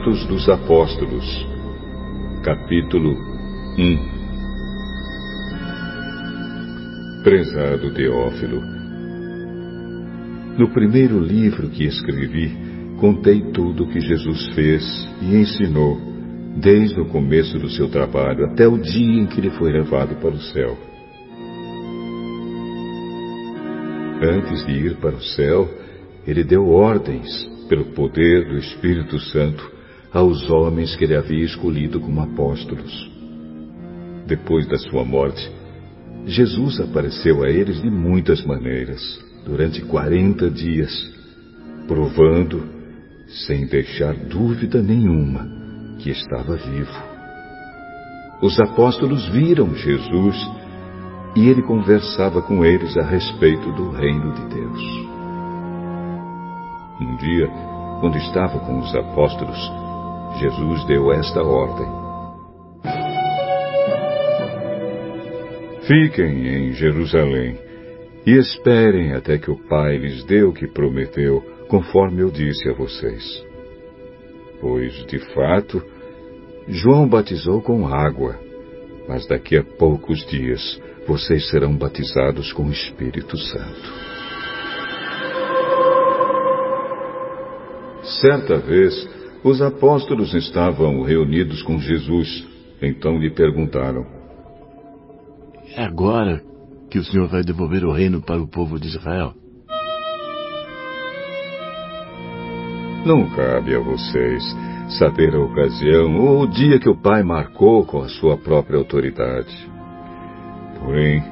Atos dos Apóstolos, capítulo 1 Prezado Teófilo, no primeiro livro que escrevi, contei tudo o que Jesus fez e ensinou, desde o começo do seu trabalho até o dia em que ele foi levado para o céu. Antes de ir para o céu, ele deu ordens, pelo poder do Espírito Santo, aos homens que ele havia escolhido como apóstolos. Depois da sua morte, Jesus apareceu a eles de muitas maneiras, durante quarenta dias, provando, sem deixar dúvida nenhuma, que estava vivo. Os apóstolos viram Jesus e ele conversava com eles a respeito do reino de Deus. Um dia, quando estava com os apóstolos, Jesus deu esta ordem: Fiquem em Jerusalém e esperem até que o Pai lhes dê o que prometeu, conforme eu disse a vocês. Pois, de fato, João batizou com água, mas daqui a poucos dias vocês serão batizados com o Espírito Santo. Certa vez, os apóstolos estavam reunidos com Jesus. Então lhe perguntaram: É agora que o Senhor vai devolver o reino para o povo de Israel? Não cabe a vocês saber a ocasião ou o dia que o Pai marcou com a sua própria autoridade. Porém,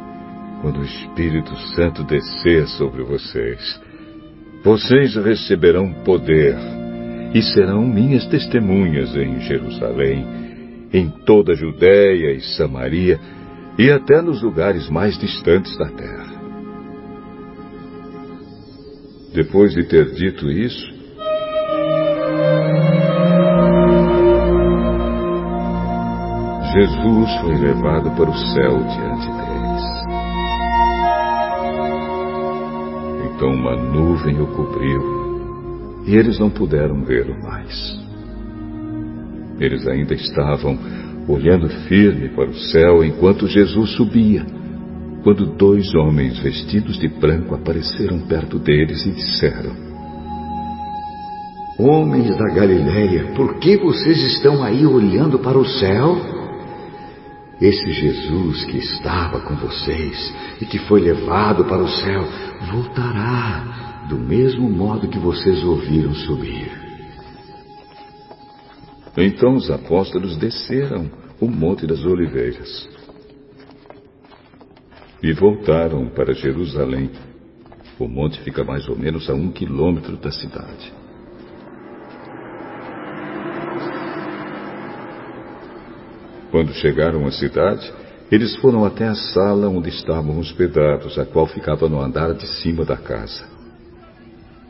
quando o Espírito Santo descer sobre vocês, vocês receberão poder e serão minhas testemunhas em Jerusalém, em toda a Judéia e Samaria e até nos lugares mais distantes da terra. Depois de ter dito isso, Jesus foi levado para o céu diante deles. Então uma nuvem o cobriu e eles não puderam vê-lo mais. Eles ainda estavam olhando firme para o céu enquanto Jesus subia, quando dois homens vestidos de branco apareceram perto deles e disseram: Homens da Galileia, por que vocês estão aí olhando para o céu? Esse Jesus que estava com vocês e que foi levado para o céu voltará do mesmo modo que vocês ouviram subir. Então os apóstolos desceram o Monte das Oliveiras e voltaram para Jerusalém. O monte fica mais ou menos a um quilômetro da cidade. Quando chegaram à cidade, eles foram até a sala onde estavam hospedados, a qual ficava no andar de cima da casa.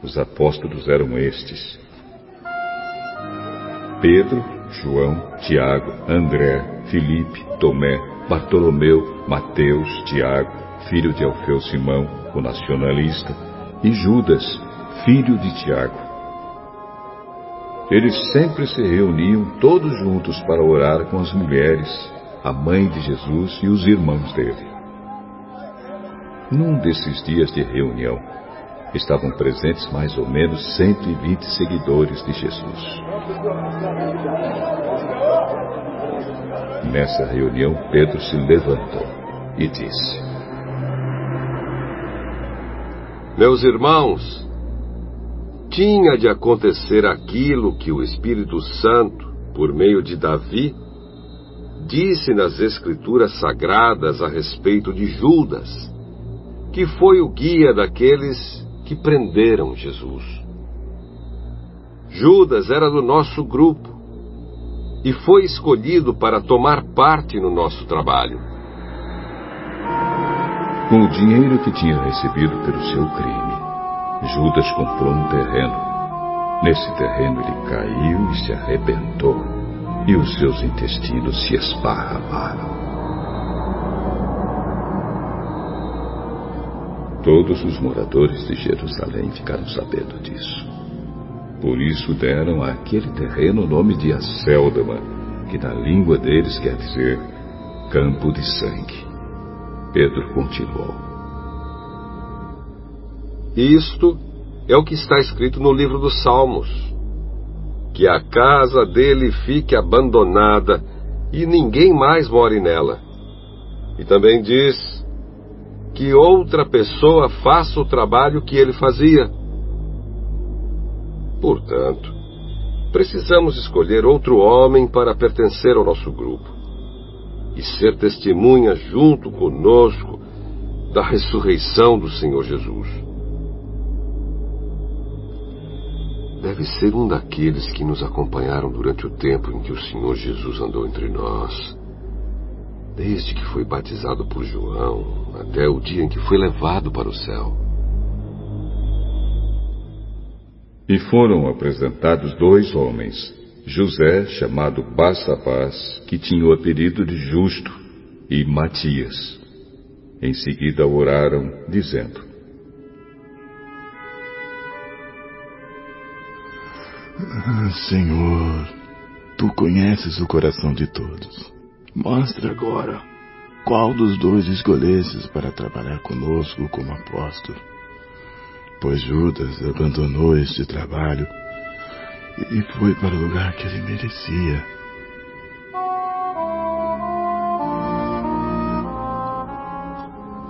Os apóstolos eram estes: Pedro, João, Tiago, André, Filipe, Tomé, Bartolomeu, Mateus, Tiago, filho de Alfeu Simão, o nacionalista, e Judas, filho de Tiago. Eles sempre se reuniam todos juntos para orar com as mulheres, a mãe de Jesus e os irmãos dele. Num desses dias de reunião, estavam presentes mais ou menos 120 seguidores de Jesus. Nessa reunião, Pedro se levantou e disse: Meus irmãos, tinha de acontecer aquilo que o Espírito Santo, por meio de Davi, disse nas Escrituras sagradas a respeito de Judas, que foi o guia daqueles que prenderam Jesus. Judas era do nosso grupo e foi escolhido para tomar parte no nosso trabalho. Com o dinheiro que tinha recebido pelo seu crime, Judas comprou um terreno. Nesse terreno ele caiu e se arrebentou, e os seus intestinos se esparramaram. Todos os moradores de Jerusalém ficaram sabendo disso. Por isso deram àquele terreno o nome de Acéldama, que na língua deles quer dizer campo de sangue. Pedro continuou. Isto é o que está escrito no livro dos Salmos: que a casa dele fique abandonada e ninguém mais more nela. E também diz que outra pessoa faça o trabalho que ele fazia. Portanto, precisamos escolher outro homem para pertencer ao nosso grupo e ser testemunha junto conosco da ressurreição do Senhor Jesus. Deve ser um daqueles que nos acompanharam durante o tempo em que o Senhor Jesus andou entre nós, desde que foi batizado por João até o dia em que foi levado para o céu. E foram apresentados dois homens, José, chamado Bassabás, que tinha o apelido de Justo, e Matias. Em seguida oraram, dizendo: Senhor, tu conheces o coração de todos. Mostra agora qual dos dois escolhesses para trabalhar conosco como apóstolo. Pois Judas abandonou este trabalho e foi para o lugar que ele merecia.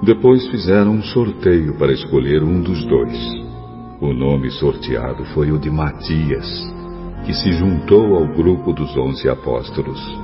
Depois fizeram um sorteio para escolher um dos dois. O nome sorteado foi o de Matias, que se juntou ao grupo dos onze apóstolos.